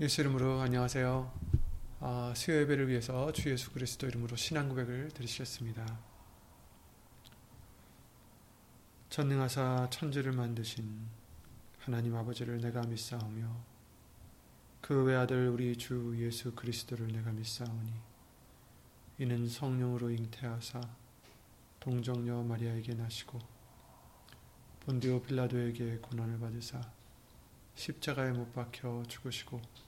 예수 이름으로 안녕하세요. 아, 수요 예배를 위해서 주 예수 그리스도 이름으로 신앙 고백을 드리시겠습니다. 전능하사 천지를 만드신 하나님 아버지를 내가 믿사오며 그 외아들 우리 주 예수 그리스도를 내가 믿사오니 이는 성령으로 잉태하사 동정녀 마리아에게 나시고 본디오 빌라도에게 고난을 받으사 십자가에 못 박혀 죽으시고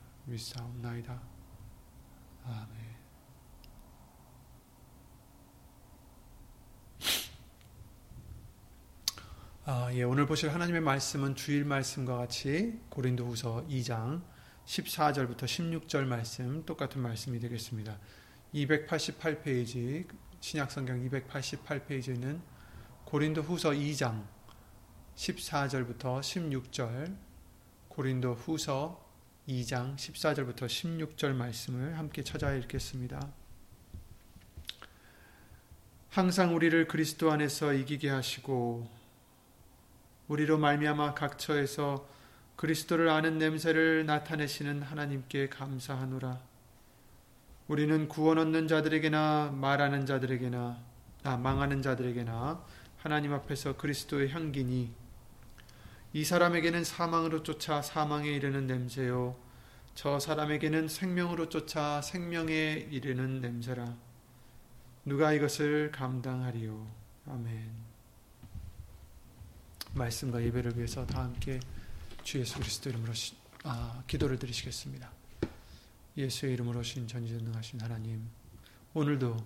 믿사옵나이다. 아멘. 아, 예, 오늘 보실 하나님의 말씀은 주일 말씀과 같이 고린도후서 2장 14절부터 16절 말씀 똑같은 말씀이 되겠습니다. 288페이지 신약성경 288페이지는 고린도후서 2장 14절부터 16절 고린도후서 2장 14절부터 16절 말씀을 함께 찾아 읽겠습니다. 항상 우리를 그리스도 안에서 이기게 하시고 우리로 말미암아 각처에서 그리스도를 아는 냄새를 나타내시는 하나님께 감사하노라. 우리는 구원 얻는 자들에게나 말하는 자들에게나 아, 망하는 자들에게나 하나님 앞에서 그리스도의 향기니 이 사람에게는 사망으로 쫓아 사망에 이르는 냄새요. 저 사람에게는 생명으로 쫓아 생명에 이르는 냄새라. 누가 이것을 감당하리요? 아멘. 말씀과 예배를 위해서 다 함께 주 예수 그리스도 이름으로 시, 아, 기도를 드리시겠습니다. 예수의 이름으로 신 전지전능하신 하나님 오늘도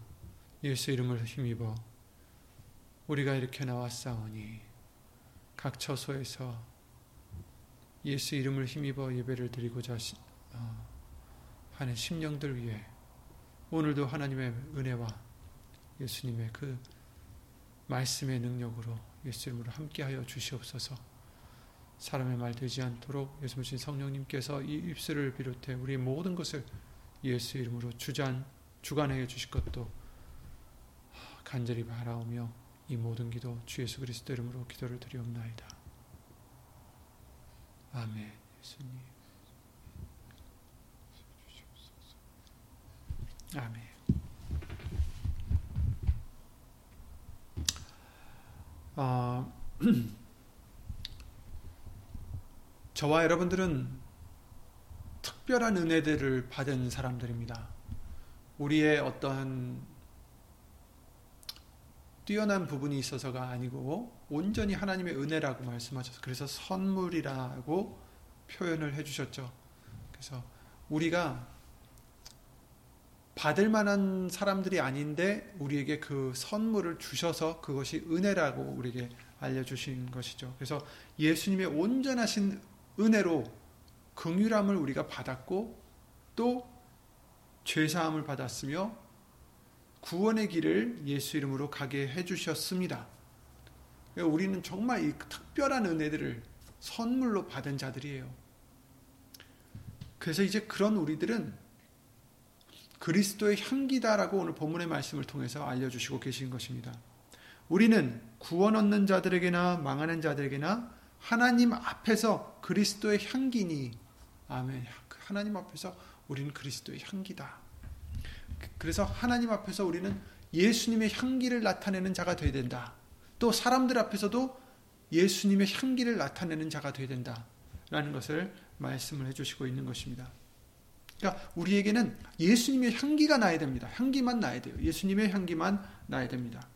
예수 이름을 힘입어 우리가 이렇게 나왔사오니 각 처소에서 예수 이름을 힘입어 예배를 드리고자 어, 하는 심령들 위해 오늘도 하나님의 은혜와 예수님의 그 말씀의 능력으로 예수 이름으로 함께하여 주시옵소서. 사람의 말 되지 않도록 예수님 성령님께서 이 입술을 비롯해 우리 모든 것을 예수 이름으로 주잔 주관하여 주실 것도 간절히 바라오며 이 모든 기도 주 예수 그리스도 이름으로 기도를 드리옵나이다. 아멘. 예수님. 아멘. 어, 저와 여러분들은 특별한 은혜들을 받은 사람들입니다. 우리의 어떠한 뛰어난 부분이 있어서가 아니고 온전히 하나님의 은혜라고 말씀하셔서 그래서 선물이라고 표현을 해주셨죠. 그래서 우리가 받을 만한 사람들이 아닌데 우리에게 그 선물을 주셔서 그것이 은혜라고 우리에게 알려주신 것이죠. 그래서 예수님의 온전하신 은혜로 긍휼함을 우리가 받았고 또 죄사함을 받았으며 구원의 길을 예수 이름으로 가게 해주셨습니다. 우리는 정말 이 특별한 은혜들을 선물로 받은 자들이에요. 그래서 이제 그런 우리들은 그리스도의 향기다라고 오늘 본문의 말씀을 통해서 알려주시고 계신 것입니다. 우리는 구원 얻는 자들에게나 망하는 자들에게나 하나님 앞에서 그리스도의 향기니, 아멘. 하나님 앞에서 우리는 그리스도의 향기다. 그래서 하나님 앞에서 우리는 예수님의 향기를 나타내는 자가 되어야 된다. 또 사람들 앞에서도 예수님의 향기를 나타내는 자가 되어야 된다. 라는 것을 말씀을 해주시고 있는 것입니다. 그러니까 우리에게는 예수님의 향기가 나야 됩니다. 향기만 나야 돼요. 예수님의 향기만 나야 됩니다.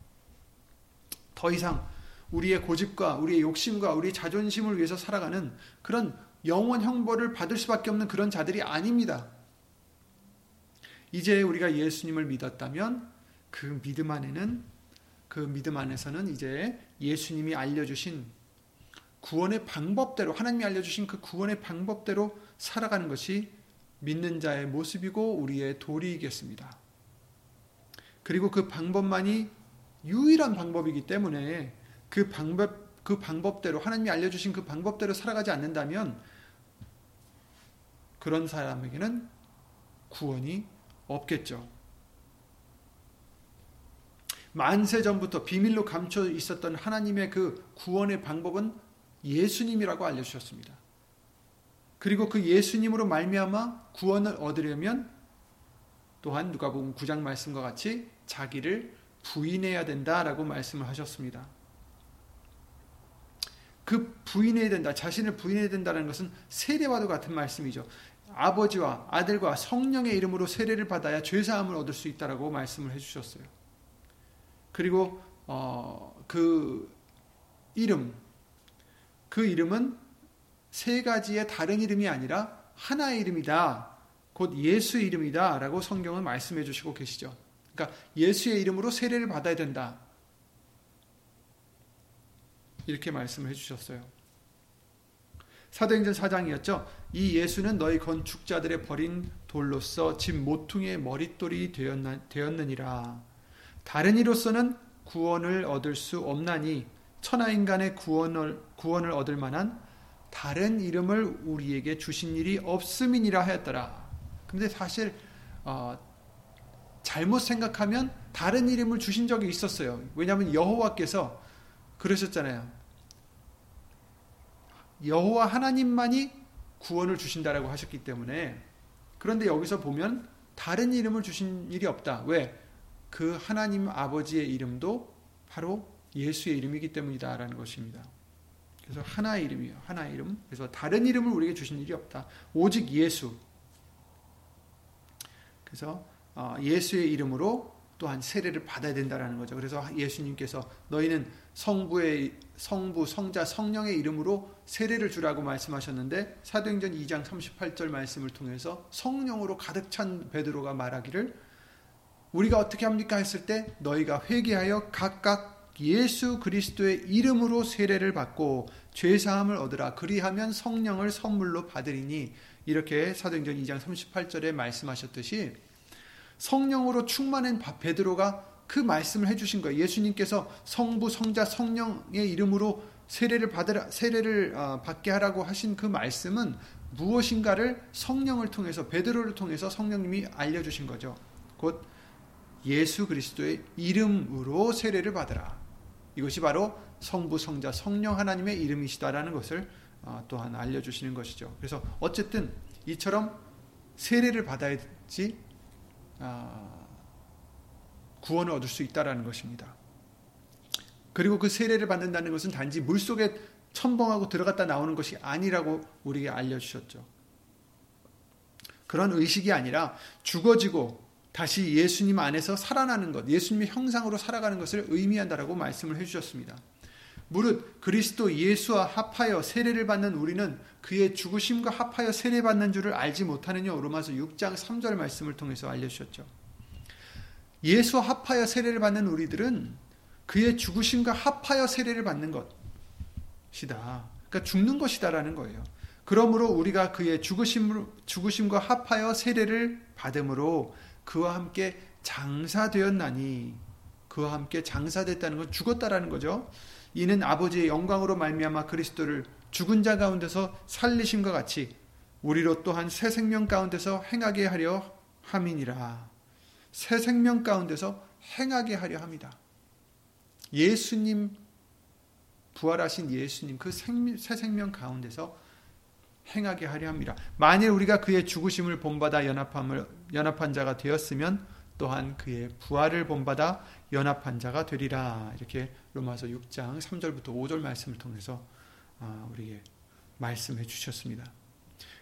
더 이상 우리의 고집과 우리의 욕심과 우리의 자존심을 위해서 살아가는 그런 영원 형벌을 받을 수밖에 없는 그런 자들이 아닙니다. 이제 우리가 예수님을 믿었다면 그 믿음 안에는 그 믿음 안에서는 이제 예수님이 알려주신 구원의 방법대로 하나님이 알려주신 그 구원의 방법대로 살아가는 것이 믿는 자의 모습이고 우리의 도리이겠습니다. 그리고 그 방법만이 유일한 방법이기 때문에 그 방법 그 방법대로 하나님이 알려주신 그 방법대로 살아가지 않는다면 그런 사람에게는 구원이 없겠죠. 만세 전부터 비밀로 감춰 있었던 하나님의 그 구원의 방법은 예수님이라고 알려주셨습니다. 그리고 그 예수님으로 말미암아 구원을 얻으려면 또한 누가복음 9장 말씀과 같이 자기를 부인해야 된다라고 말씀을 하셨습니다. 그 부인해야 된다, 자신을 부인해야 된다는 것은 세례와도 같은 말씀이죠. 아버지와 아들과 성령의 이름으로 세례를 받아야 죄 사함을 얻을 수 있다라고 말씀을 해주셨어요. 그리고 어, 그 이름, 그 이름은 세 가지의 다른 이름이 아니라 하나의 이름이다. 곧 예수 이름이다. 라고 성경은 말씀해 주시고 계시죠. 그러니까 예수의 이름으로 세례를 받아야 된다. 이렇게 말씀을 해 주셨어요. 사도행전 4장이었죠. 이 예수는 너희 건축자들의 버린 돌로서 집 모퉁이의 머릿돌이 되었느니라. 다른 이로서는 구원을 얻을 수 없나니 천하 인간의 구원을 구원을 얻을 만한 다른 이름을 우리에게 주신 일이 없음이니라 하였더라. 근데 사실 어, 잘못 생각하면 다른 이름을 주신 적이 있었어요. 왜냐하면 여호와께서 그러셨잖아요. 여호와 하나님만이 구원을 주신다라고 하셨기 때문에 그런데 여기서 보면 다른 이름을 주신 일이 없다. 왜? 그 하나님 아버지의 이름도 바로 예수의 이름이기 때문이다라는 것입니다. 그래서 하나의 이름이에요. 하나의 이름. 그래서 다른 이름을 우리에게 주신 일이 없다. 오직 예수. 그래서 어, 예수의 이름으로 또한 세례를 받아야 된다라는 거죠. 그래서 예수님께서 너희는 성부의 성부, 성자, 성령의 이름으로 세례를 주라고 말씀하셨는데 사도행전 2장 38절 말씀을 통해서 성령으로 가득 찬 베드로가 말하기를 우리가 어떻게 합니까? 했을 때 너희가 회개하여 각각 예수 그리스도의 이름으로 세례를 받고 죄 사함을 얻으라. 그리하면 성령을 선물로 받으리니 이렇게 사도행전 2장 38절에 말씀하셨듯이 성령으로 충만한 베드로가 그 말씀을 해주신 거예요. 예수님께서 성부, 성자, 성령의 이름으로 세례를 받으라, 세례를 어, 받게 하라고 하신 그 말씀은 무엇인가를 성령을 통해서 베드로를 통해서 성령님이 알려주신 거죠. 곧 예수 그리스도의 이름으로 세례를 받으라. 이것이 바로 성부, 성자, 성령 하나님의 이름이시다라는 것을 어, 또한 알려주시는 것이죠. 그래서 어쨌든 이처럼 세례를 받아야지 아, 구원을 얻을 수 있다라는 것입니다. 그리고 그 세례를 받는다는 것은 단지 물 속에 첨벙하고 들어갔다 나오는 것이 아니라고 우리에게 알려주셨죠. 그런 의식이 아니라 죽어지고 다시 예수님 안에서 살아나는 것, 예수님의 형상으로 살아가는 것을 의미한다라고 말씀을 해주셨습니다. 무릇 그리스도 예수와 합하여 세례를 받는 우리는 그의 죽으심과 합하여 세례받는 줄을 알지 못하느냐 로마서 6장 3절 말씀을 통해서 알려주셨죠. 예수와 합하여 세례를 받는 우리들은 그의 죽으심과 합하여 세례를 받는 것이다. 그러니까 죽는 것이다라는 거예요. 그러므로 우리가 그의 죽으심, 죽으심과 합하여 세례를 받음으로 그와 함께 장사되었나니 그와 함께 장사됐다는 건 죽었다라는 거죠. 이는 아버지의 영광으로 말미암아 그리스도를 죽은 자 가운데서 살리심과 같이 우리로 또한 새 생명 가운데서 행하게 하려 함이니라. 새 생명 가운데서 행하게 하려 합니다. 예수님 부활하신 예수님 그 새 생명 가운데서 행하게 하려 합니다. 만일 우리가 그의 죽으심을 본받아 연합함을 연합한 자가 되었으면 또한 그의 부활을 본받아 연합한 자가 되리라. 이렇게 로마서 6장 3절부터 5절 말씀을 통해서 아, 우리에게 말씀해 주셨습니다.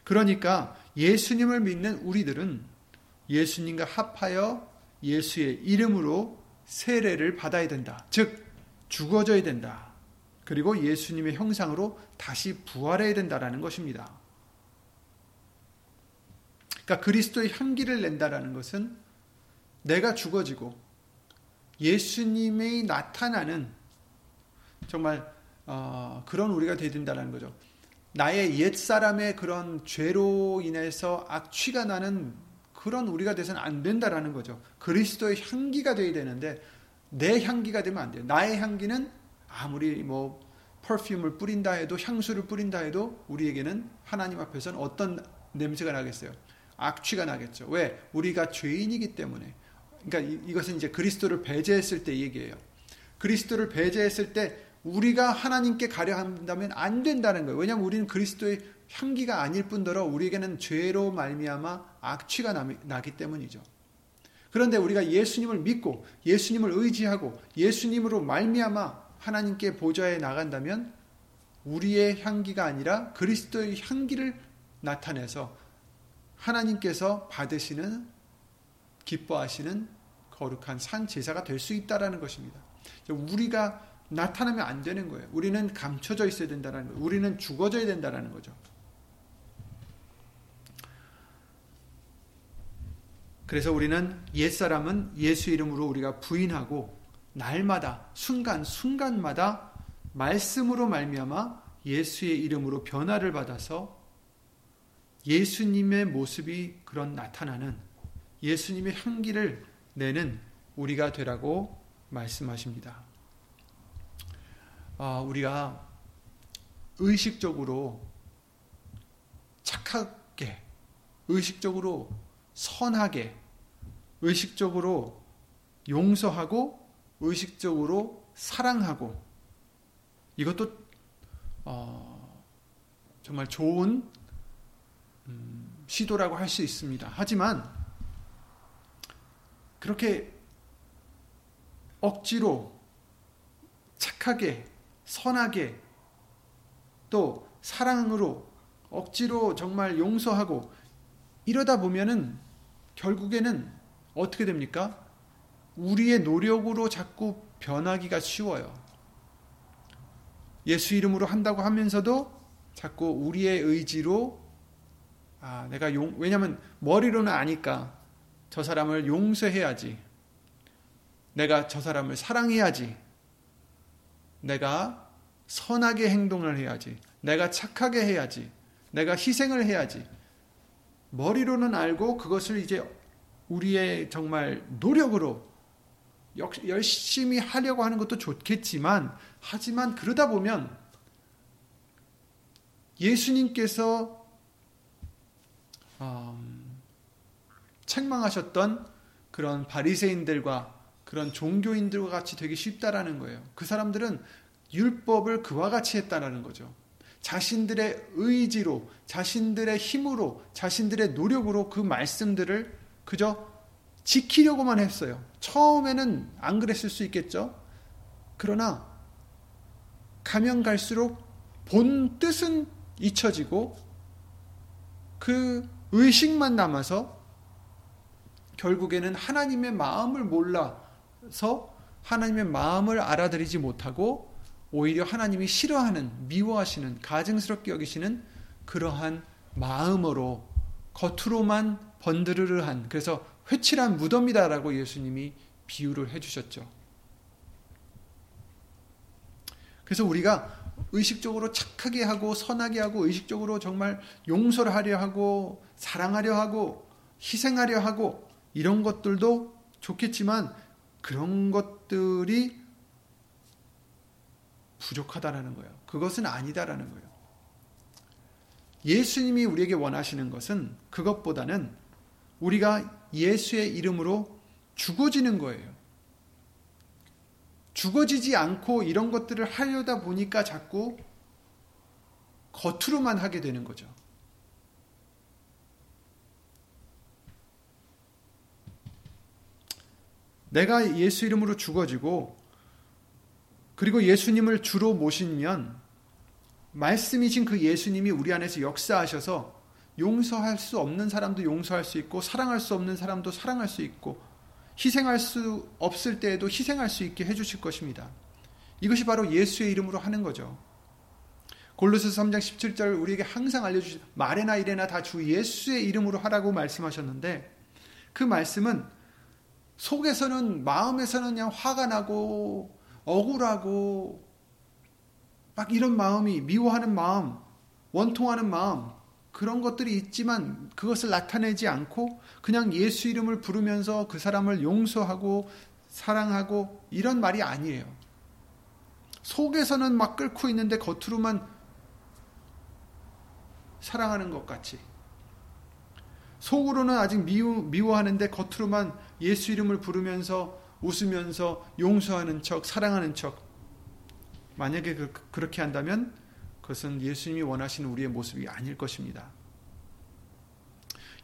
그러니까 예수님을 믿는 우리들은 예수님과 합하여 예수의 이름으로 세례를 받아야 된다. 즉 죽어져야 된다. 그리고 예수님의 형상으로 다시 부활해야 된다라는 것입니다. 그러니까 그리스도의 향기를 낸다라는 것은 내가 죽어지고 예수님이 나타나는 정말 어, 그런 우리가 되야 된다는 거죠. 나의 옛 사람의 그런 죄로 인해서 악취가 나는 그런 우리가 돼서는 안 된다라는 거죠. 그리스도의 향기가 돼야 되는데 내 향기가 되면 안 돼요. 나의 향기는 아무리 뭐 퍼퓸을 뿌린다 해도 향수를 뿌린다 해도 우리에게는 하나님 앞에서는 어떤 냄새가 나겠어요? 악취가 나겠죠. 왜? 우리가 죄인이기 때문에. 그러니까 이것은 이제 그리스도를 배제했을 때 얘기예요. 그리스도를 배제했을 때 우리가 하나님께 가려 한다면 안 된다는 거예요. 왜냐하면 우리는 그리스도의 향기가 아닐 뿐더러 우리에게는 죄로 말미암아 악취가 나기 때문이죠. 그런데 우리가 예수님을 믿고 예수님을 의지하고 예수님으로 말미암아 하나님께 보좌에 나간다면 우리의 향기가 아니라 그리스도의 향기를 나타내서 하나님께서 받으시는 기뻐하시는 거룩한 산 제사가 될 수 있다라는 것입니다. 우리가 나타나면 안 되는 거예요. 우리는 감춰져 있어야 된다는 거예요. 우리는 죽어져야 된다는 거죠. 그래서 우리는 옛사람은 예수 이름으로 우리가 부인하고 날마다 순간 순간마다 말씀으로 말미암아 예수의 이름으로 변화를 받아서 예수님의 모습이 그런 나타나는 예수님의 향기를 내는 우리가 되라고 말씀하십니다. 아, 우리가 의식적으로 착하게, 의식적으로 선하게, 의식적으로 용서하고, 의식적으로 사랑하고, 이것도 어, 정말 좋은 음, 시도라고 할 수 있습니다. 하지만 그렇게 억지로 착하게 선하게 또 사랑으로 억지로 정말 용서하고 이러다 보면은 결국에는 어떻게 됩니까? 우리의 노력으로 자꾸 변하기가 쉬워요. 예수 이름으로 한다고 하면서도 자꾸 우리의 의지로 아, 내가 용, 왜냐면 머리로는 아니까 저 사람을 용서해야지. 내가 저 사람을 사랑해야지. 내가 선하게 행동을 해야지. 내가 착하게 해야지. 내가 희생을 해야지. 머리로는 알고 그것을 이제 우리의 정말 노력으로 열심히 하려고 하는 것도 좋겠지만, 하지만 그러다 보면 예수님께서 음, 책망하셨던 그런 바리새인들과 그런 종교인들과 같이 되기 쉽다라는 거예요. 그 사람들은 율법을 그와 같이 했다라는 거죠. 자신들의 의지로, 자신들의 힘으로, 자신들의 노력으로 그 말씀들을 그저 지키려고만 했어요. 처음에는 안 그랬을 수 있겠죠. 그러나 가면 갈수록 본 뜻은 잊혀지고 그 의식만 남아서 결국에는 하나님의 마음을 몰라 서 하나님의 마음을 알아들이지 못하고 오히려 하나님이 싫어하는 미워하시는 가증스럽게 여기시는 그러한 마음으로 겉으로만 번드르르한 그래서 회칠한 무덤이다라고 예수님이 비유를 해주셨죠. 그래서 우리가 의식적으로 착하게 하고 선하게 하고 의식적으로 정말 용서를 하려 하고 사랑하려 하고 희생하려 하고 이런 것들도 좋겠지만 그런 것들이 부족하다라는 거예요. 그것은 아니다라는 거예요. 예수님이 우리에게 원하시는 것은 그것보다는 우리가 예수의 이름으로 죽어지는 거예요. 죽어지지 않고 이런 것들을 하려다 보니까 자꾸 겉으로만 하게 되는 거죠. 내가 예수 이름으로 죽어지고 그리고 예수님을 주로 모시면 말씀이신 그 예수님이 우리 안에서 역사하셔서 용서할 수 없는 사람도 용서할 수 있고 사랑할 수 없는 사람도 사랑할 수 있고 희생할 수 없을 때에도 희생할 수 있게 해주실 것입니다. 이것이 바로 예수의 이름으로 하는 거죠. 골로새 3장 17절 우리에게 항상 알려주신 말에나 이래나 다 주 예수의 이름으로 하라고 말씀하셨는데 그 말씀은 속에서는 마음에서는 그냥 화가 나고 억울하고 막 이런 마음이 미워하는 마음, 원통하는 마음 그런 것들이 있지만 그것을 나타내지 않고 그냥 예수 이름을 부르면서 그 사람을 용서하고 사랑하고 이런 말이 아니에요. 속에서는 막 끓고 있는데 겉으로만 사랑하는 것 같이. 속으로는 아직 미워, 미워하는데 겉으로만 예수 이름을 부르면서 웃으면서 용서하는 척, 사랑하는 척. 만약에 그, 그렇게 한다면 그것은 예수님이 원하시는 우리의 모습이 아닐 것입니다.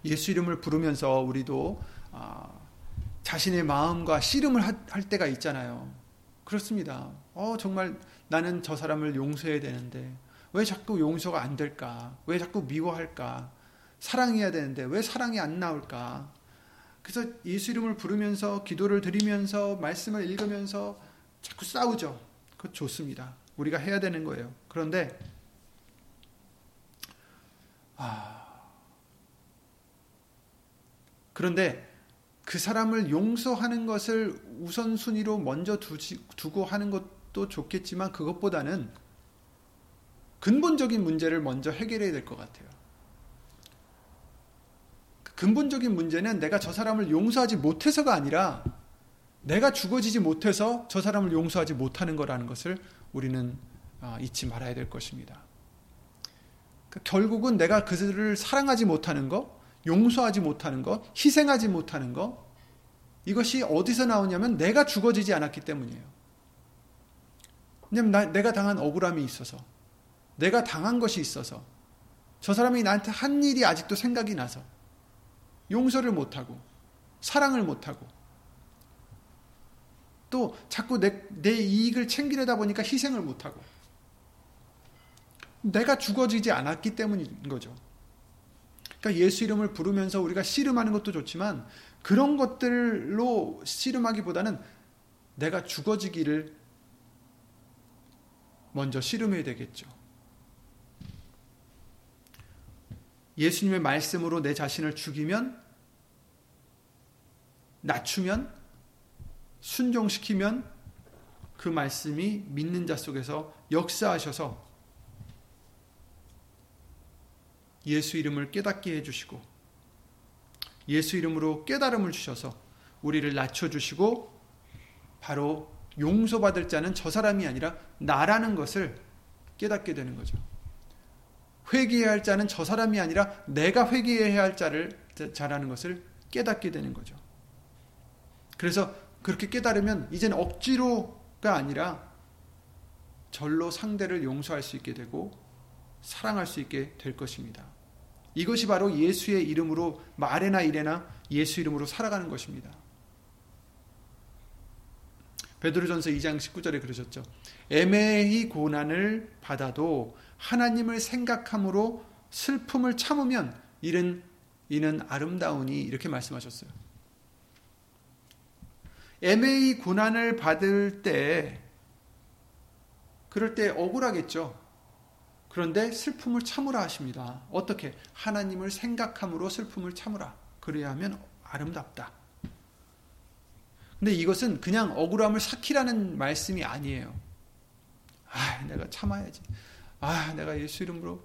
예수 이름을 부르면서 우리도 아, 자신의 마음과 씨름을 할 때가 있잖아요. 그렇습니다. 어, 정말 나는 저 사람을 용서해야 되는데 왜 자꾸 용서가 안 될까? 왜 자꾸 미워할까? 사랑해야 되는데 왜 사랑이 안 나올까? 그래서 예수 이름을 부르면서 기도를 드리면서 말씀을 읽으면서 자꾸 싸우죠. 그거 좋습니다. 우리가 해야 되는 거예요. 그런데 아 그런데 그 사람을 용서하는 것을 우선순위로 먼저 두고 하는 것도 좋겠지만 그것보다는 근본적인 문제를 먼저 해결해야 될 것 같아요. 그 근본적인 문제는 내가 저 사람을 용서하지 못해서가 아니라 내가 죽어지지 못해서 저 사람을 용서하지 못하는 거라는 것을 우리는 아, 잊지 말아야 될 것입니다. 그러니까 결국은 내가 그들을 사랑하지 못하는 것, 용서하지 못하는 것, 희생하지 못하는 것, 이것이 어디서 나오냐면 내가 죽어지지 않았기 때문이에요. 왜냐면 나, 내가 당한 억울함이 있어서, 내가 당한 것이 있어서, 저 사람이 나한테 한 일이 아직도 생각이 나서, 용서를 못하고, 사랑을 못하고, 또 자꾸 내, 내 이익을 챙기려다 보니까 희생을 못하고, 내가 죽어지지 않았기 때문인 거죠. 그러니까 예수 이름을 부르면서 우리가 씨름하는 것도 좋지만 그런 것들로 씨름하기보다는 내가 죽어지기를 먼저 씨름해야 되겠죠. 예수님의 말씀으로 내 자신을 죽이면 낮추면 순종시키면 그 말씀이 믿는 자 속에서 역사하셔서 예수 이름을 깨닫게 해주시고 예수 이름으로 깨달음을 주셔서 우리를 낮춰주시고 바로 용서받을 자는 저 사람이 아니라 나라는 것을 깨닫게 되는 거죠. 회개해야 할 자는 저 사람이 아니라 내가 회개해야 할 자를 자라는 것을 깨닫게 되는 거죠. 그래서 그렇게 깨달으면 이제는 억지로가 아니라 절로 상대를 용서할 수 있게 되고 사랑할 수 있게 될 것입니다. 이것이 바로 예수의 이름으로 말에나 이래나 예수 이름으로 살아가는 것입니다. 베드로전서 2장 19절에 그러셨죠. 애매히 고난을 받아도 하나님을 생각함으로 슬픔을 참으면 이는 이는 아름다우니 이렇게 말씀하셨어요. 애매히 고난을 받을 때 그럴 때 억울하겠죠. 그런데 슬픔을 참으라 하십니다. 어떻게? 하나님을 생각함으로 슬픔을 참으라. 그래야 하면 아름답다. 근데 이것은 그냥 억울함을 삭히라는 말씀이 아니에요. 아, 내가 참아야지. 아, 내가 예수 이름으로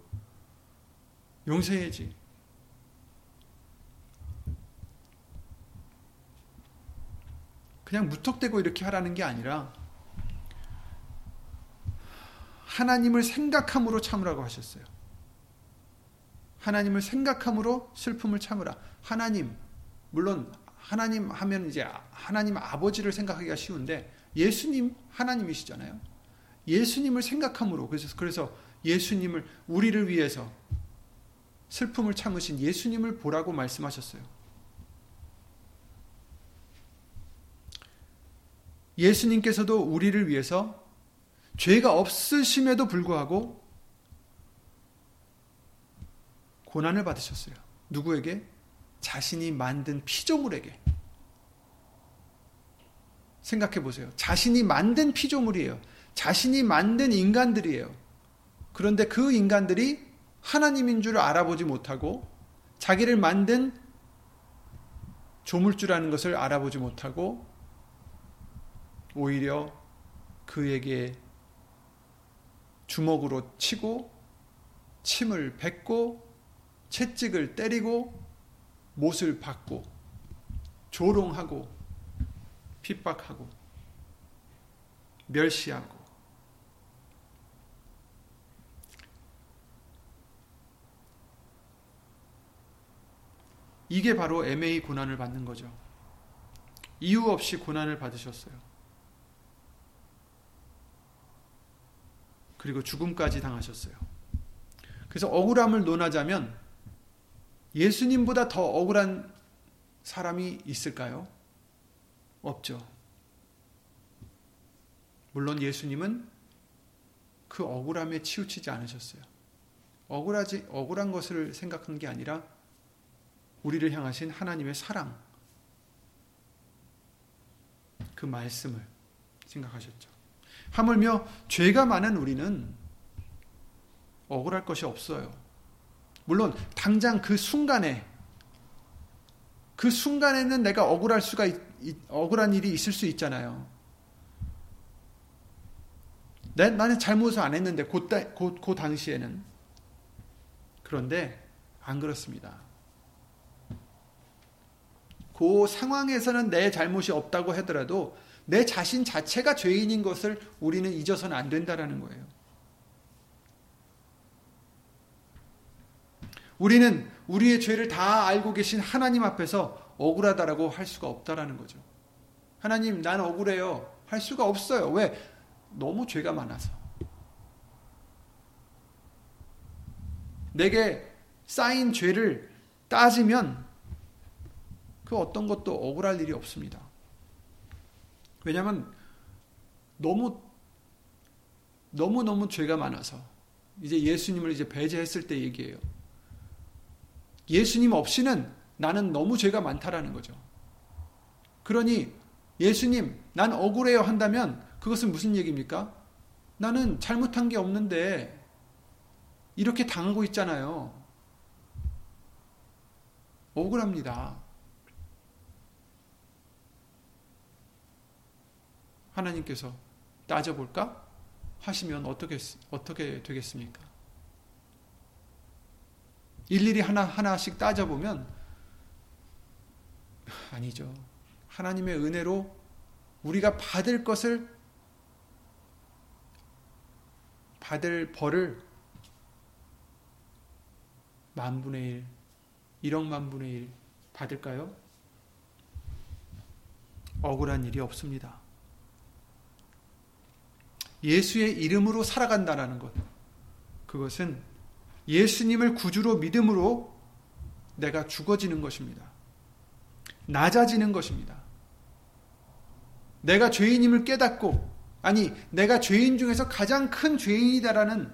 용서해야지. 그냥 무턱대고 이렇게 하라는 게 아니라 하나님을 생각함으로 참으라고 하셨어요. 하나님을 생각함으로 슬픔을 참으라. 하나님, 물론 하나님 하면 이제 하나님 아버지를 생각하기가 쉬운데 예수님 하나님이시잖아요. 예수님을 생각함으로 그래서 그래서 예수님을 우리를 위해서 슬픔을 참으신 예수님을 보라고 말씀하셨어요. 예수님께서도 우리를 위해서 죄가 없으심에도 불구하고 고난을 받으셨어요. 누구에게? 자신이 만든 피조물에게. 생각해 보세요. 자신이 만든 피조물이에요. 자신이 만든 인간들이에요. 그런데 그 인간들이 하나님인 줄 알아보지 못하고 자기를 만든 조물주라는 것을 알아보지 못하고 오히려 그에게 주먹으로 치고 침을 뱉고 채찍을 때리고 못을 받고 조롱하고 핍박하고 멸시하고 이게 바로 애매히 고난을 받는 거죠. 이유 없이 고난을 받으셨어요. 그리고 죽음까지 당하셨어요. 그래서 억울함을 논하자면 예수님보다 더 억울한 사람이 있을까요? 없죠. 물론 예수님은 그 억울함에 치우치지 않으셨어요. 억울하지, 억울한 것을 생각한 게 아니라 우리를 향하신 하나님의 사랑, 그 말씀을 생각하셨죠. 하물며 죄가 많은 우리는 억울할 것이 없어요. 물론 당장 그 순간에 그 순간에는 내가 억울할 수가 있, 억울한 일이 있을 수 있잖아요. 내, 나는 잘못을 안 했는데 그, 그, 그 당시에는 그런데 안 그렇습니다. 그 상황에서는 내 잘못이 없다고 하더라도 내 자신 자체가 죄인인 것을 우리는 잊어서는 안 된다라는 거예요. 우리는 우리의 죄를 다 알고 계신 하나님 앞에서 억울하다라고 할 수가 없다라는 거죠. 하나님, 난 억울해요. 할 수가 없어요. 왜? 너무 죄가 많아서. 내게 쌓인 죄를 따지면 그 어떤 것도 억울할 일이 없습니다. 왜냐하면 너무 너무 너무 죄가 많아서 이제 예수님을 이제 배제했을 때 얘기예요. 예수님 없이는 나는 너무 죄가 많다라는 거죠. 그러니 예수님 난 억울해요 한다면 그것은 무슨 얘기입니까? 나는 잘못한 게 없는데 이렇게 당하고 있잖아요. 억울합니다. 하나님께서 따져볼까? 하시면 어떻게, 어떻게 되겠습니까? 일일이 하나 하나씩 따져보면, 아니죠. 하나님의 은혜로 우리가 받을 것을, 받을 벌을 만분의 일, 1억 만분의 일 받을까요? 억울한 일이 없습니다. 예수의 이름으로 살아간다라는 것. 그것은 예수님을 구주로 믿음으로 내가 죽어지는 것입니다. 낮아지는 것입니다. 내가 죄인임을 깨닫고, 아니, 내가 죄인 중에서 가장 큰 죄인이다라는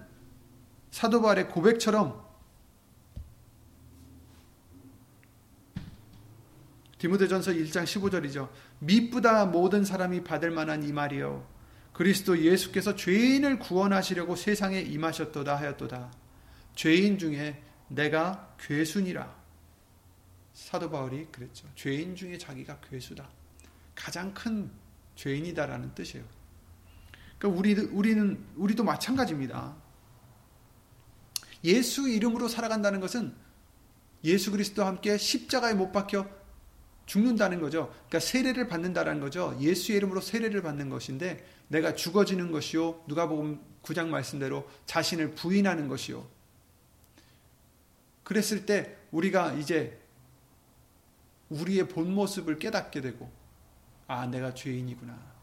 사도 바울의 고백처럼 디모데전서 1장 15절이죠. 미쁘다 모든 사람이 받을 만한 이 말이요. 그리스도 예수께서 죄인을 구원하시려고 세상에 임하셨도다 하였도다. 죄인 중에 내가 괴순이라. 사도 바울이 그랬죠. 죄인 중에 자기가 괴수다. 가장 큰 죄인이다라는 뜻이에요. 그러니까 우리 우리는 우리도 마찬가지입니다. 예수 이름으로 살아간다는 것은 예수 그리스도와 함께 십자가에 못 박혀 죽는다는 거죠. 그러니까 세례를 받는다는 거죠. 예수의 이름으로 세례를 받는 것인데 내가 죽어지는 것이요. 누가복음 9장 말씀대로 자신을 부인하는 것이요. 그랬을 때 우리가 이제 우리의 본 모습을 깨닫게 되고 아, 내가 죄인이구나.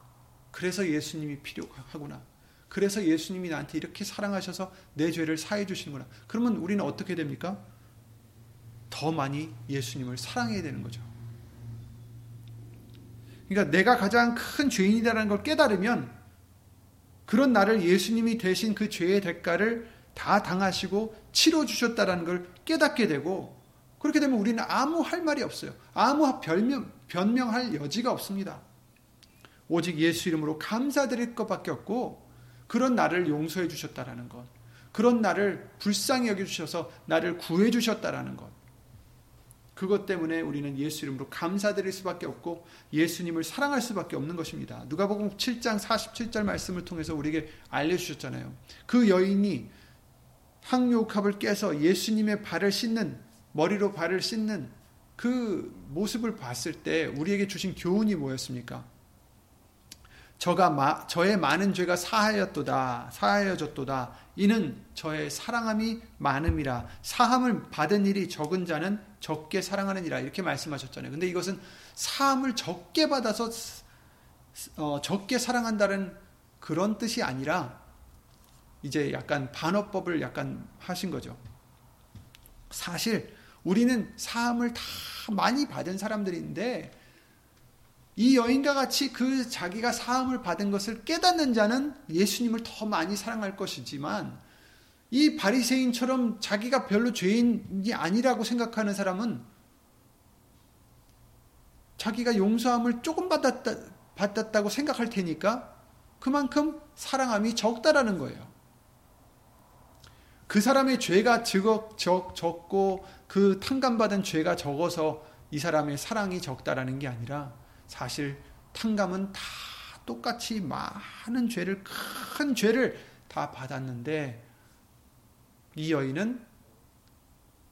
그래서 예수님이 필요하구나. 그래서 예수님이 나한테 이렇게 사랑하셔서 내 죄를 사해 주시는구나. 그러면 우리는 어떻게 됩니까? 더 많이 예수님을 사랑해야 되는 거죠. 그러니까 내가 가장 큰 죄인이다라는 걸 깨달으면 그런 나를 예수님이 대신 그 죄의 대가를 다 당하시고 치러 주셨다라는 걸 깨닫게 되고 그렇게 되면 우리는 아무 할 말이 없어요. 아무 변명, 변명할 여지가 없습니다. 오직 예수 이름으로 감사드릴 것밖에 없고 그런 나를 용서해 주셨다라는 것. 그런 나를 불쌍히 여겨 주셔서 나를 구해 주셨다라는 것. 그것 때문에 우리는 예수 이름으로 감사드릴 수밖에 없고 예수님을 사랑할 수밖에 없는 것입니다. 누가복음 7장 47절 말씀을 통해서 우리에게 알려 주셨잖아요. 그 여인이 항요kab을 깨서 예수님의 발을 씻는 머리로 발을 씻는 그 모습을 봤을 때 우리에게 주신 교훈이 뭐였습니까? 저가 마, 저의 많은 죄가 사하였도다 사하여졌도다 이는 저의 사랑함이 많음이라 사함을 받은 일이 적은 자는 적게 사랑하느니라 이렇게 말씀하셨잖아요. 근데 이것은 사함을 적게 받아서 어, 적게 사랑한다는 그런 뜻이 아니라 이제 약간 반어법을 약간 하신 거죠. 사실 우리는 사함을 다 많이 받은 사람들인데 이 여인과 같이 그 자기가 사함을 받은 것을 깨닫는 자는 예수님을 더 많이 사랑할 것이지만 이 바리새인처럼 자기가 별로 죄인이 아니라고 생각하는 사람은 자기가 용서함을 조금 받았다, 받았다고 생각할 테니까 그만큼 사랑함이 적다라는 거예요. 그 사람의 죄가 적, 적, 적고 그 탕감받은 죄가 적어서 이 사람의 사랑이 적다라는 게 아니라 사실 탕감은 다 똑같이 많은 죄를 큰 죄를 다 받았는데 이 여인은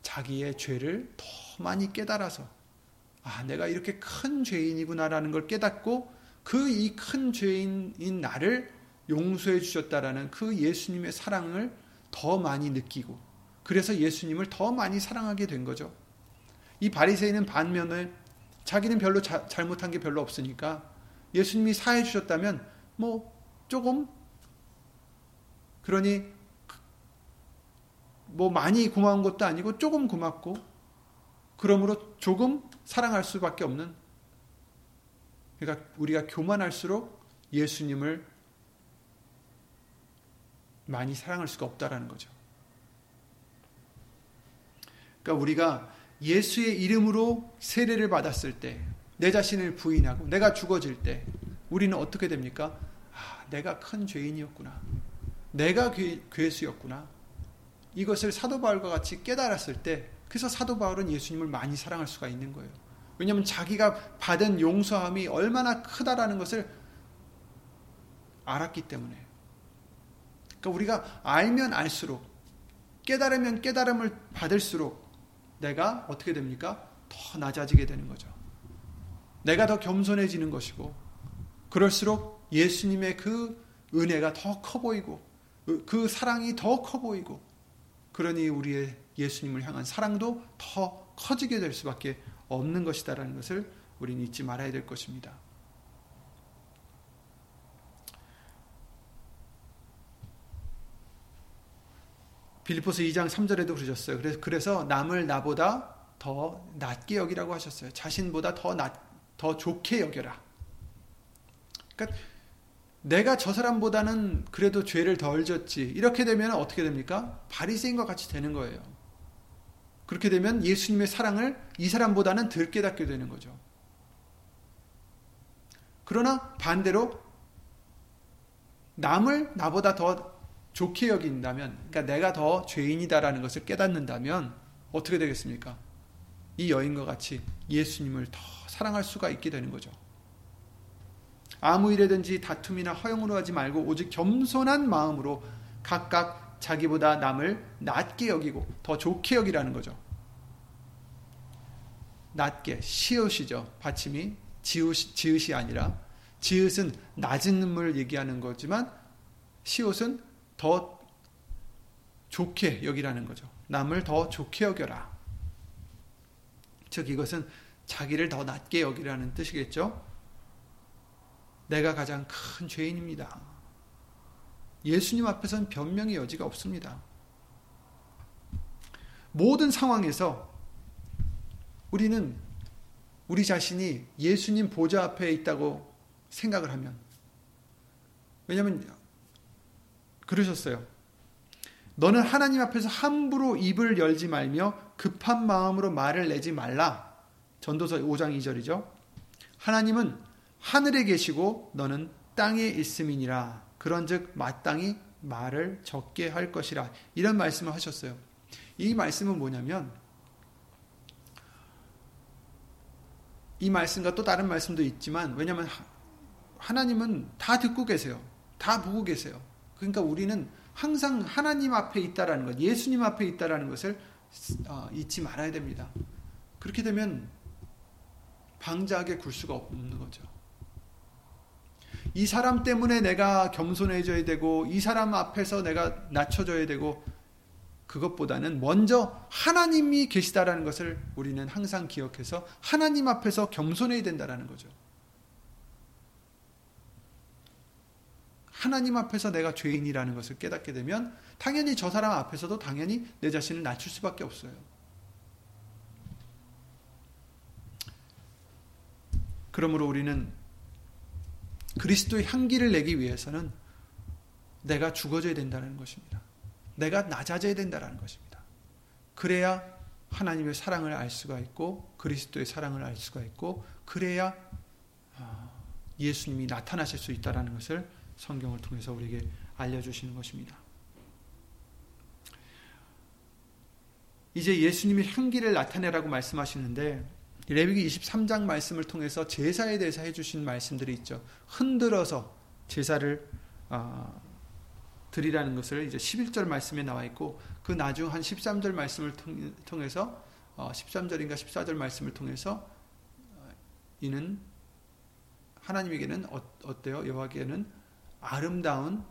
자기의 죄를 더 많이 깨달아서 아 내가 이렇게 큰 죄인이구나라는 걸 깨닫고 그 이 큰 죄인인 나를 용서해 주셨다라는 그 예수님의 사랑을 더 많이 느끼고 그래서 예수님을 더 많이 사랑하게 된 거죠. 이 바리새인은 반면에 자기는 별로 자, 잘못한 게 별로 없으니까 예수님이 사해 주셨다면 뭐 조금 그러니 뭐 많이 고마운 것도 아니고 조금 고맙고 그러므로 조금 사랑할 수밖에 없는 그러니까 우리가 교만할수록 예수님을 많이 사랑할 수가 없다라는 거죠. 그러니까 우리가 예수의 이름으로 세례를 받았을 때, 내 자신을 부인하고 내가 죽어질 때, 우리는 어떻게 됩니까? 아, 내가 큰 죄인이었구나. 내가 괴, 수였구나 이것을 사도 바울과 같이 깨달았을 때, 그래서 사도 바울은 예수님을 많이 사랑할 수가 있는 거예요. 왜냐하면 자기가 받은 용서함이 얼마나 크다라는 것을 알았기 때문에. 그러니까 우리가 알면 알수록 깨달으면 깨달음을 받을수록 내가 어떻게 됩니까? 더 낮아지게 되는 거죠. 내가 더 겸손해지는 것이고 그럴수록 예수님의 그 은혜가 더 커 보이고 그 사랑이 더 커 보이고 그러니 우리의 예수님을 향한 사랑도 더 커지게 될 수밖에 없는 것이다라는 것을 우리는 잊지 말아야 될 것입니다. 빌리포스 2장 3절에도 그러셨어요. 그래서, 그래서 남을 나보다 더 낮게 여기라고 하셨어요. 자신보다 더 낮, 더 좋게 여겨라. 그러니까 내가 저 사람보다는 그래도 죄를 덜 졌지. 이렇게 되면 어떻게 됩니까? 바리새인과 같이 되는 거예요. 그렇게 되면 예수님의 사랑을 이 사람보다는 덜 깨닫게 되는 거죠. 그러나 반대로 남을 나보다 더 좋게 여긴다면, 그러니까 내가 더 죄인이다라는 것을 깨닫는다면 어떻게 되겠습니까? 이 여인과 같이 예수님을 더 사랑할 수가 있게 되는 거죠. 아무 일에든지 다툼이나 허용으로 하지 말고 오직 겸손한 마음으로 각각 자기보다 남을 낮게 여기고 더 좋게 여기라는 거죠. 낮게 시옷이죠. 받침이 지읒, 지읒이 아니라 지읒은 낮은 을 얘기하는 거지만 시옷은 더 좋게 여기라는 거죠. 남을 더 좋게 여겨라. 즉 이것은 자기를 더 낮게 여기라는 뜻이겠죠. 내가 가장 큰 죄인입니다. 예수님 앞에서는 변명의 여지가 없습니다. 모든 상황에서 우리는 우리 자신이 예수님 보좌 앞에 있다고 생각을 하면 왜냐하면 그러셨어요. 너는 하나님 앞에서 함부로 입을 열지 말며 급한 마음으로 말을 내지 말라. 전도서 5장 2절이죠. 하나님은 하늘에 계시고 너는 땅에 있음이니라. 그런즉 마땅히 말을 적게 할 것이라. 이런 말씀을 하셨어요. 이 말씀은 뭐냐면 이 말씀과 또 다른 말씀도 있지만 왜냐하면 하나님은 다 듣고 계세요. 다 보고 계세요. 그러니까 우리는 항상 하나님 앞에 있다라는 것, 예수님 앞에 있다라는 것을 어, 잊지 말아야 됩니다. 그렇게 되면 방자하게 굴 수가 없는 거죠. 이 사람 때문에 내가 겸손해져야 되고 이 사람 앞에서 내가 낮춰져야 되고 그것보다는 먼저 하나님이 계시다라는 것을 우리는 항상 기억해서 하나님 앞에서 겸손해야 된다라는 거죠. 하나님 앞에서 내가 죄인이라는 것을 깨닫게 되면 당연히 저 사람 앞에서도 당연히 내 자신을 낮출 수밖에 없어요. 그러므로 우리는 그리스도의 향기를 내기 위해서는 내가 죽어져야 된다는 것입니다. 내가 낮아져야 된다는 것입니다. 그래야 하나님의 사랑을 알 수가 있고 그리스도의 사랑을 알 수가 있고 그래야 아, 예수님이 나타나실 수 있다는 것을 성경을 통해서 우리에게 알려주시는 것입니다. 이제 예수님이 향기를 나타내라고 말씀하시는데 레위기 23장 말씀을 통해서 제사에 대해서 해주신 말씀들이 있죠. 흔들어서 제사를 어, 드리라는 것을 이제 11절 말씀에 나와 있고 그 나중 한 13절 말씀을 통해서 어, 13절인가 14절 말씀을 통해서 어, 이는 하나님에게는 어, 때요 여호와께는 아름다운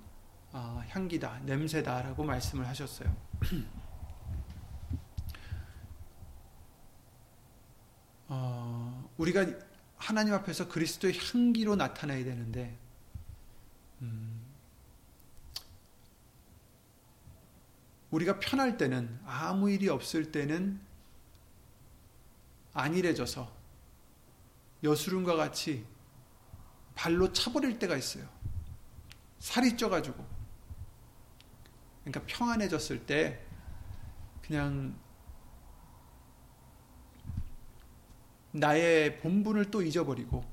어, 향기다, 냄새다라고 말씀을 하셨어요. 어, 우리가 하나님 앞에서 그리스도의 향기로 나타나야 되는데, 음, 우리가 편할 때는, 아무 일이 없을 때는 안일해져서 여수름과 같이 발로 차버릴 때가 있어요. 살이 쪄가지고. 그러니까 평안해졌을 때 그냥 나의 본분을 또 잊어버리고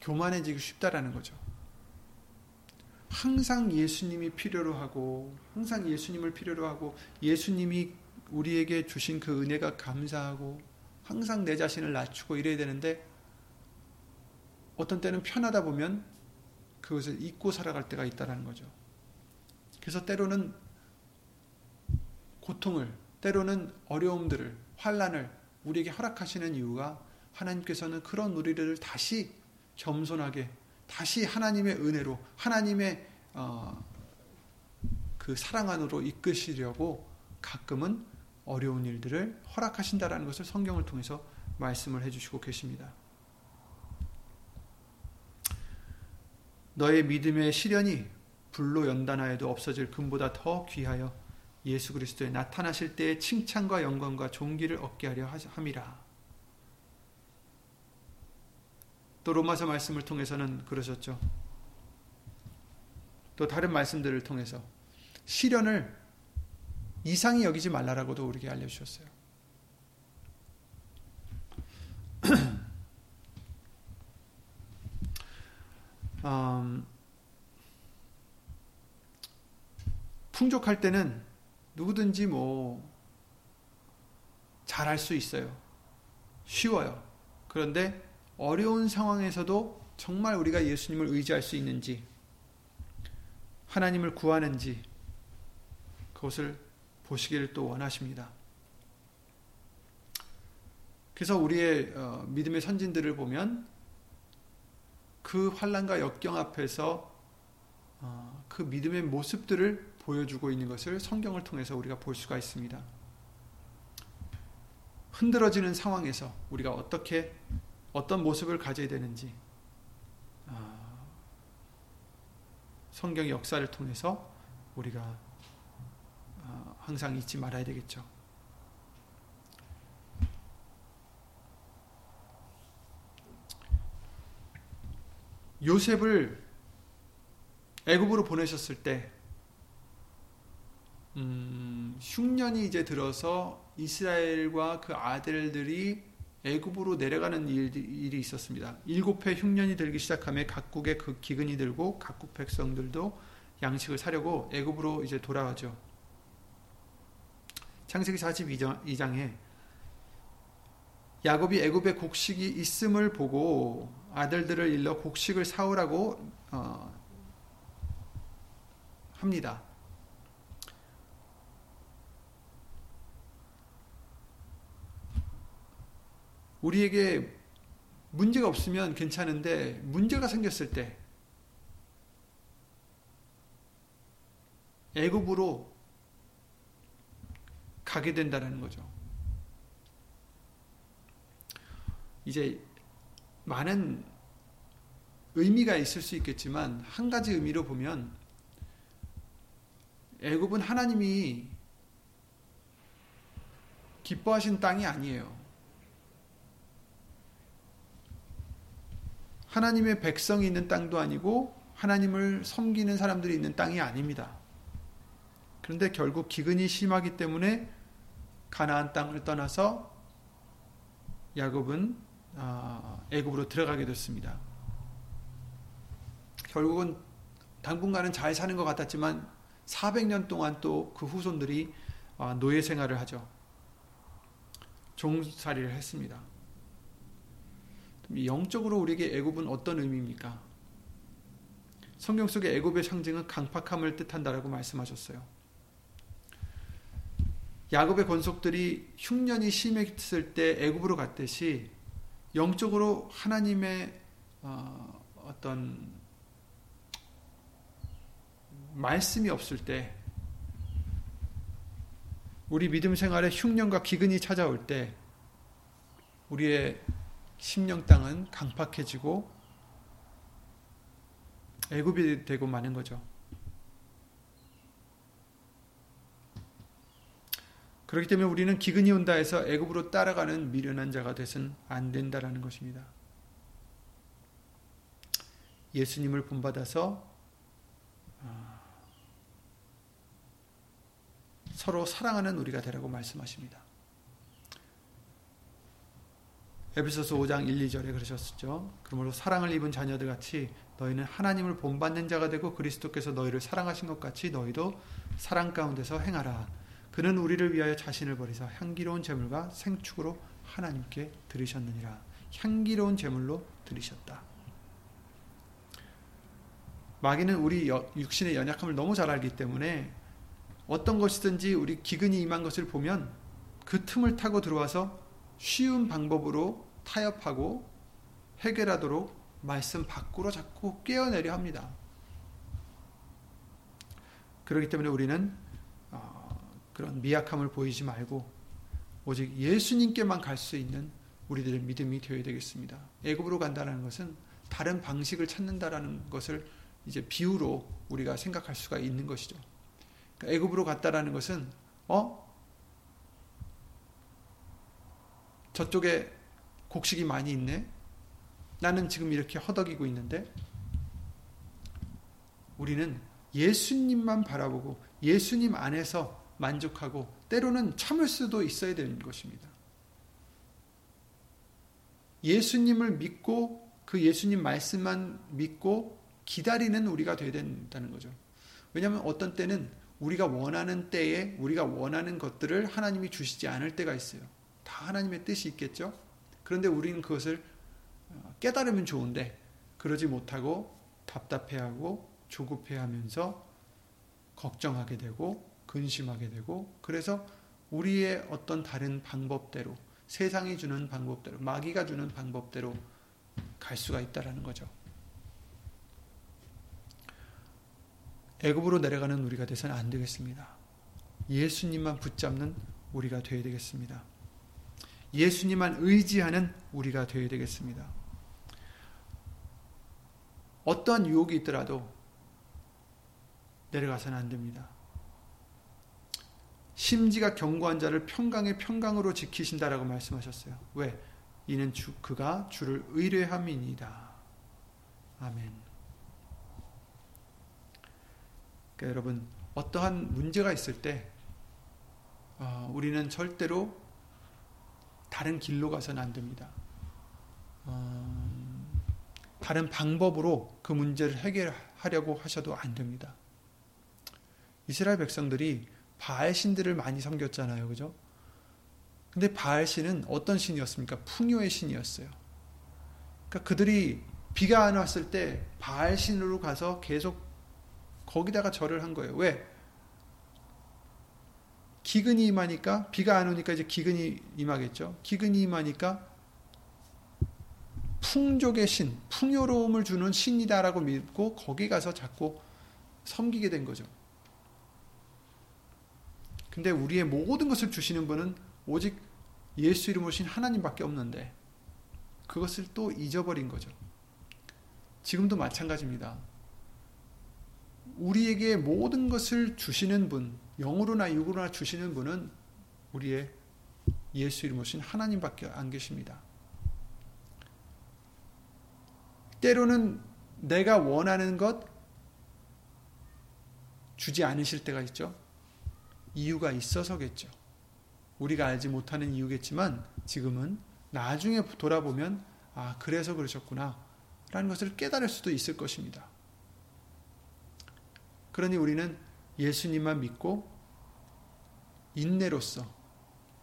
교만해지기 쉽다라는 거죠. 항상 예수님이 필요로 하고 항상 예수님을 필요로 하고 예수님이 우리에게 주신 그 은혜가 감사하고 항상 내 자신을 낮추고 이래야 되는데 어떤 때는 편하다 보면 그것을 잊고 살아갈 때가 있다라는 거죠. 그래서 때로는 고통을 때로는 어려움들을 환란을 우리에게 허락하시는 이유가 하나님께서는 그런 우리를 다시 겸손하게 다시 하나님의 은혜로 하나님의 어, 그 사랑 안으로 이끄시려고 가끔은 어려운 일들을 허락하신다라는 것을 성경을 통해서 말씀을 해주시고 계십니다. 너의 믿음의 시련이 불로 연단하여도 없어질 금보다 더 귀하여 예수 그리스도에 나타나실 때의 칭찬과 영광과 존귀를 얻게 하려 함이라. 또 로마서 말씀을 통해서는 그러셨죠. 또 다른 말씀들을 통해서 시련을 이상히 여기지 말라라고도 우리에게 알려주셨어요. 음, 풍족할 때는 누구든지 뭐 잘할 수 있어요. 쉬워요. 그런데 어려운 상황에서도 정말 우리가 예수님을 의지할 수 있는지, 하나님을 구하는지, 그것을 보시기를 또 원하십니다. 그래서 우리의 어, 믿음의 선진들을 보면 그 환란과 역경 앞에서 어, 그 믿음의 모습들을 보여주고 있는 것을 성경을 통해서 우리가 볼 수가 있습니다. 흔들어지는 상황에서 우리가 어떻게 어떤 모습을 가져야 되는지 아, 성경의 역사를 통해서 우리가 아, 항상 잊지 말아야 되겠죠. 요셉을 애굽으로 보내셨을 때 음, 흉년이 이제 들어서 이스라엘과 그 아들들이 애굽으로 내려가는 일, 일이 있었습니다. 일곱 해 흉년이 들기 시작하며 각국의 그 기근이 들고 각국 백성들도 양식을 사려고 애굽으로 이제 돌아가죠. 창세기 42장에 야곱이 애굽에 곡식이 있음을 보고 아들들을 일러 곡식을 사오라고 어, 합니다. 우리에게 문제가 없으면 괜찮은데 문제가 생겼을 때 애굽으로 가게 된다는 거죠. 이제 많은 의미가 있을 수 있겠지만 한 가지 의미로 보면 애굽은 하나님이 기뻐하신 땅이 아니에요. 하나님의 백성이 있는 땅도 아니고 하나님을 섬기는 사람들이 있는 땅이 아닙니다. 그런데 결국 기근이 심하기 때문에 가나안 땅을 떠나서 야곱은 아, 애굽으로 들어가게 됐습니다. 결국은 당분간은 잘 사는 것 같았지만 400년 동안 또 그 후손들이 아, 노예 생활을 하죠. 종살이를 했습니다. 영적으로 우리에게 애굽은 어떤 의미입니까? 성경 속의 애굽의 상징은 강팍함을 뜻한다라고 말씀하셨어요. 야곱의 권속들이 흉년이 심했을 때 애굽으로 갔듯이 영적으로 하나님의 어, 어떤 말씀이 없을 때 우리 믿음 생활에 흉년과 기근이 찾아올 때 우리의 심령 땅은 강팍해지고 애굽이 되고 마는 거죠. 그렇기 때문에 우리는 기근이 온다 해서 애굽으로 따라가는 미련한 자가 되선 안 된다라는 것입니다. 예수님을 본받아서 아, 서로 사랑하는 우리가 되라고 말씀하십니다. 에베소서 5장 1, 2절에 그러셨죠. 그러므로 사랑을 입은 자녀들 같이 너희는 하나님을 본받는 자가 되고 그리스도께서 너희를 사랑하신 것 같이 너희도 사랑 가운데서 행하라. 그는 우리를 위하여 자신을 버리사 향기로운 제물과 생축으로 하나님께 드리셨느니라. 향기로운 제물로 드리셨다. 마귀는 우리 육신의 연약함을 너무 잘 알기 때문에 어떤 것이든지 우리 기근이 임한 것을 보면 그 틈을 타고 들어와서 쉬운 방법으로 타협하고 해결하도록 말씀 밖으로 자꾸 깨어내려 합니다. 그렇기 때문에 우리는 어, 그런 미약함을 보이지 말고 오직 예수님께만 갈 수 있는 우리들의 믿음이 되어야 되겠습니다. 애굽으로 간다는 것은 다른 방식을 찾는다라는 것을 이제 비유로 우리가 생각할 수가 있는 것이죠. 그러니까 애굽으로 갔다라는 것은 어 저쪽에 곡식이 많이 있네. 나는 지금 이렇게 허덕이고 있는데 우리는 예수님만 바라보고 예수님 안에서 만족하고 때로는 참을 수도 있어야 되는 것입니다. 예수님을 믿고 그 예수님 말씀만 믿고 기다리는 우리가 되어야 된다는 거죠. 왜냐하면 어떤 때는 우리가 원하는 때에 우리가 원하는 것들을 하나님이 주시지 않을 때가 있어요. 다 하나님의 뜻이 있겠죠. 그런데 우리는 그것을 어, 깨달으면 좋은데 그러지 못하고 답답해하고 조급해하면서 걱정하게 되고 근심하게 되고 그래서 우리의 어떤 다른 방법대로 세상이 주는 방법대로 마귀가 주는 방법대로 갈 수가 있다라는 거죠. 애굽으로 내려가는 우리가 돼서는 안 되겠습니다. 예수님만 붙잡는 우리가 되어야 되겠습니다. 예수님만 의지하는 우리가 되어야 되겠습니다. 어떠한 유혹이 있더라도 내려가서는 안 됩니다. 심지가 견고한 자를 평강의 평강으로 지키신다라고 말씀하셨어요. 왜? 이는 주, 그가 주를 의뢰함이니이다. 아멘. 그러니까 여러분 어떠한 문제가 있을 때 어, 우리는 절대로 다른 길로 가서는 안 됩니다. 어, 다른 방법으로 그 문제를 해결하려고 하셔도 안 됩니다. 이스라엘 백성들이 바알 신들을 많이 섬겼잖아요. 그죠? 근데 바알 신은 어떤 신이었습니까? 풍요의 신이었어요. 그러니까 그들이 비가 안 왔을 때 바알 신으로 가서 계속 거기다가 절을 한 거예요. 왜? 기근이 임하니까 비가 안 오니까 이제 기근이 임하겠죠. 기근이 임하니까 풍족의 신, 풍요로움을 주는 신이다라고 믿고 거기 가서 자꾸 섬기게 된 거죠. 근데 우리의 모든 것을 주시는 분은 오직 예수 이름 오신 하나님밖에 없는데 그것을 또 잊어버린 거죠. 지금도 마찬가지입니다. 우리에게 모든 것을 주시는 분, 영으로나 육으로나 주시는 분은 우리의 예수 이름 오신 하나님밖에 안 계십니다. 때로는 내가 원하는 것 주지 않으실 때가 있죠. 이유가 있어서겠죠. 우리가 알지 못하는 이유겠지만 지금은 나중에 돌아보면 아, 그래서 그러셨구나. 라는 것을 깨달을 수도 있을 것입니다. 그러니 우리는 예수님만 믿고 인내로서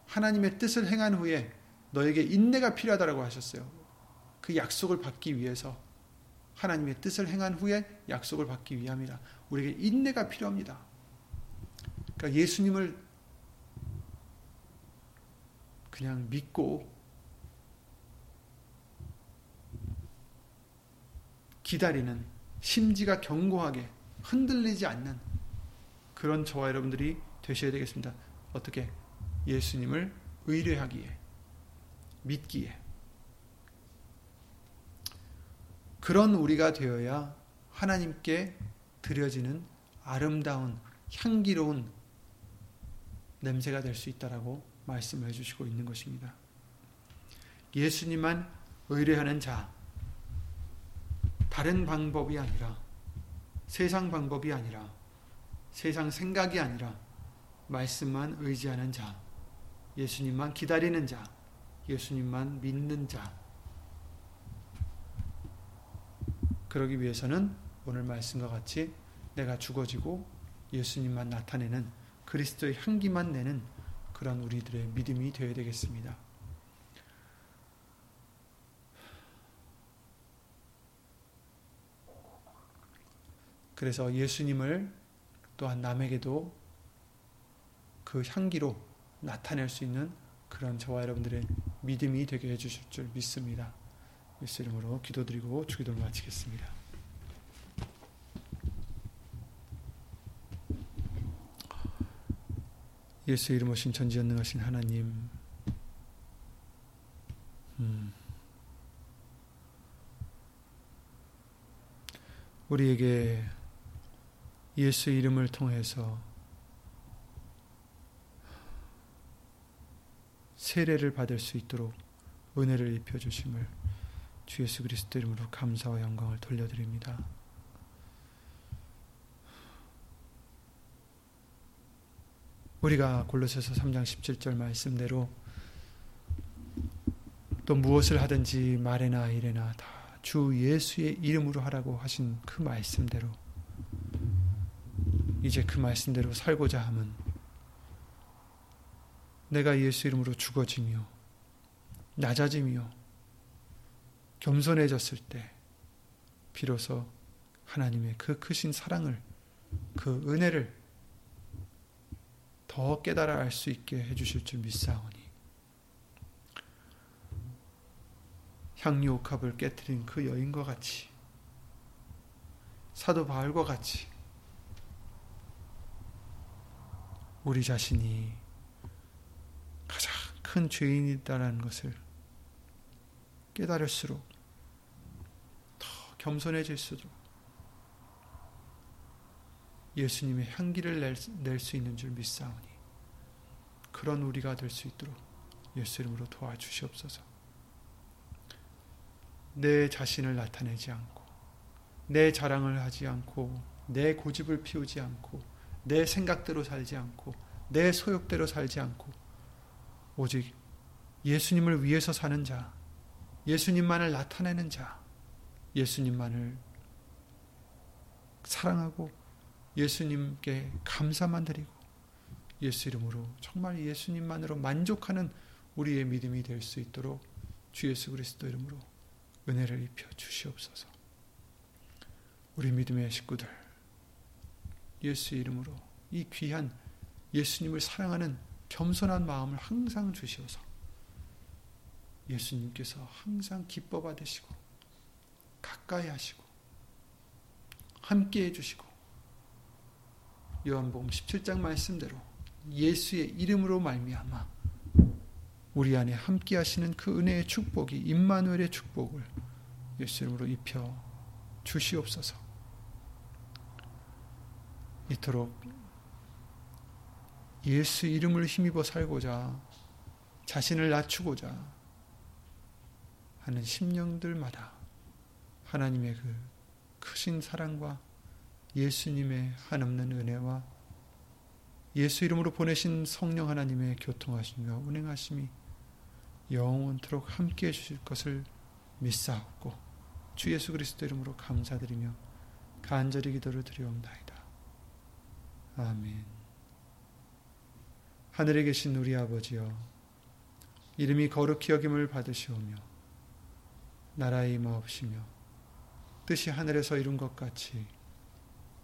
하나님의 뜻을 행한 후에 너에게 인내가 필요하다고 하셨어요. 그 약속을 받기 위해서 하나님의 뜻을 행한 후에 약속을 받기 위함이라. 우리에게 인내가 필요합니다. 그러니까 예수님을 그냥 믿고 기다리는 심지가 견고하게 흔들리지 않는 그런 저와 여러분들이 되셔야 되겠습니다. 어떻게? 예수님을 의뢰하기에, 믿기에. 그런 우리가 되어야 하나님께 드려지는 아름다운, 향기로운 냄새가 될 수 있다라고 말씀을 해주시고 있는 것입니다. 예수님만 의뢰하는 자, 다른 방법이 아니라, 세상 방법이 아니라, 세상 생각이 아니라, 말씀만 의지하는 자, 예수님만 기다리는 자, 예수님만 믿는 자. 그러기 위해서는 오늘 말씀과 같이 내가 죽어지고 예수님만 나타내는 그리스도의 향기만 내는 그런 우리들의 믿음이 되어야 되겠습니다. 그래서 예수님을 또한 남에게도 그 향기로 나타낼 수 있는 그런 저와 여러분들의 믿음이 되게 해주실 줄 믿습니다. 예수 이름으로 기도드리고 주기도를 마치겠습니다. 예수 이름 오신 전지전능하신 하나님, 음, 우리에게 예수 이름을 통해서 세례를 받을 수 있도록 은혜를 입혀 주심을 주 예수 그리스도 이름으로 감사와 영광을 돌려드립니다. 우리가 골로새서 3장 17절 말씀대로 또 무엇을 하든지 말에나 일에나 다 주 예수의 이름으로 하라고 하신 그 말씀대로 이제 그 말씀대로 살고자 함은 내가 예수 이름으로 죽어지며 낮아지며 겸손해졌을 때 비로소 하나님의 그 크신 사랑을 그 은혜를 더 깨달아 알 수 있게 해주실 줄 믿사오니. 향유 옥합을 깨뜨린 그 여인과 같이 사도 바울과 같이 우리 자신이 가장 큰 죄인이다라는 것을 깨달을수록 더 겸손해질수록 예수님의 향기를 낼 수 있는 줄 믿사오니 그런 우리가 될 수 있도록 예수 이름으로 도와주시옵소서. 내 자신을 나타내지 않고 내 자랑을 하지 않고 내 고집을 피우지 않고 내 생각대로 살지 않고 내 소욕대로 살지 않고 오직 예수님을 위해서 사는 자, 예수님만을 나타내는 자, 예수님만을 사랑하고 예수님께 감사만 드리고 예수 이름으로 정말 예수님만으로 만족하는 우리의 믿음이 될 수 있도록 주 예수 그리스도 이름으로 은혜를 입혀 주시옵소서. 우리 믿음의 식구들 예수 이름으로 이 귀한 예수님을 사랑하는 겸손한 마음을 항상 주시어서 예수님께서 항상 기뻐 받으시고 가까이 하시고 함께 해주시고 요한복음 17장 말씀대로 예수의 이름으로 말미암아 우리 안에 함께 하시는 그 은혜의 축복이 임마누엘의 축복을 예수 이름으로 입혀 주시옵소서. 이토록 예수 이름을 힘입어 살고자 자신을 낮추고자 하는 심령들마다 하나님의 그 크신 사랑과 예수님의 한없는 은혜와 예수 이름으로 보내신 성령 하나님의 교통하심과 운행하심이 영원토록 함께 해 주실 것을 믿사옵고 주 예수 그리스도 이름으로 감사드리며 간절히 기도를 드리옵나이다. 아멘 하늘에 계신 우리 아버지여 이름이 거룩히 여김을 받으시오며 나라의 임하옵시며 뜻이 하늘에서 이룬 것 같이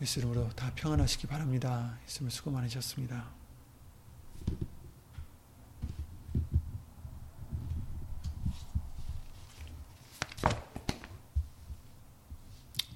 예수 이름으로 다 평안하시기 바랍니다. 예수님 수고 많으셨습니다.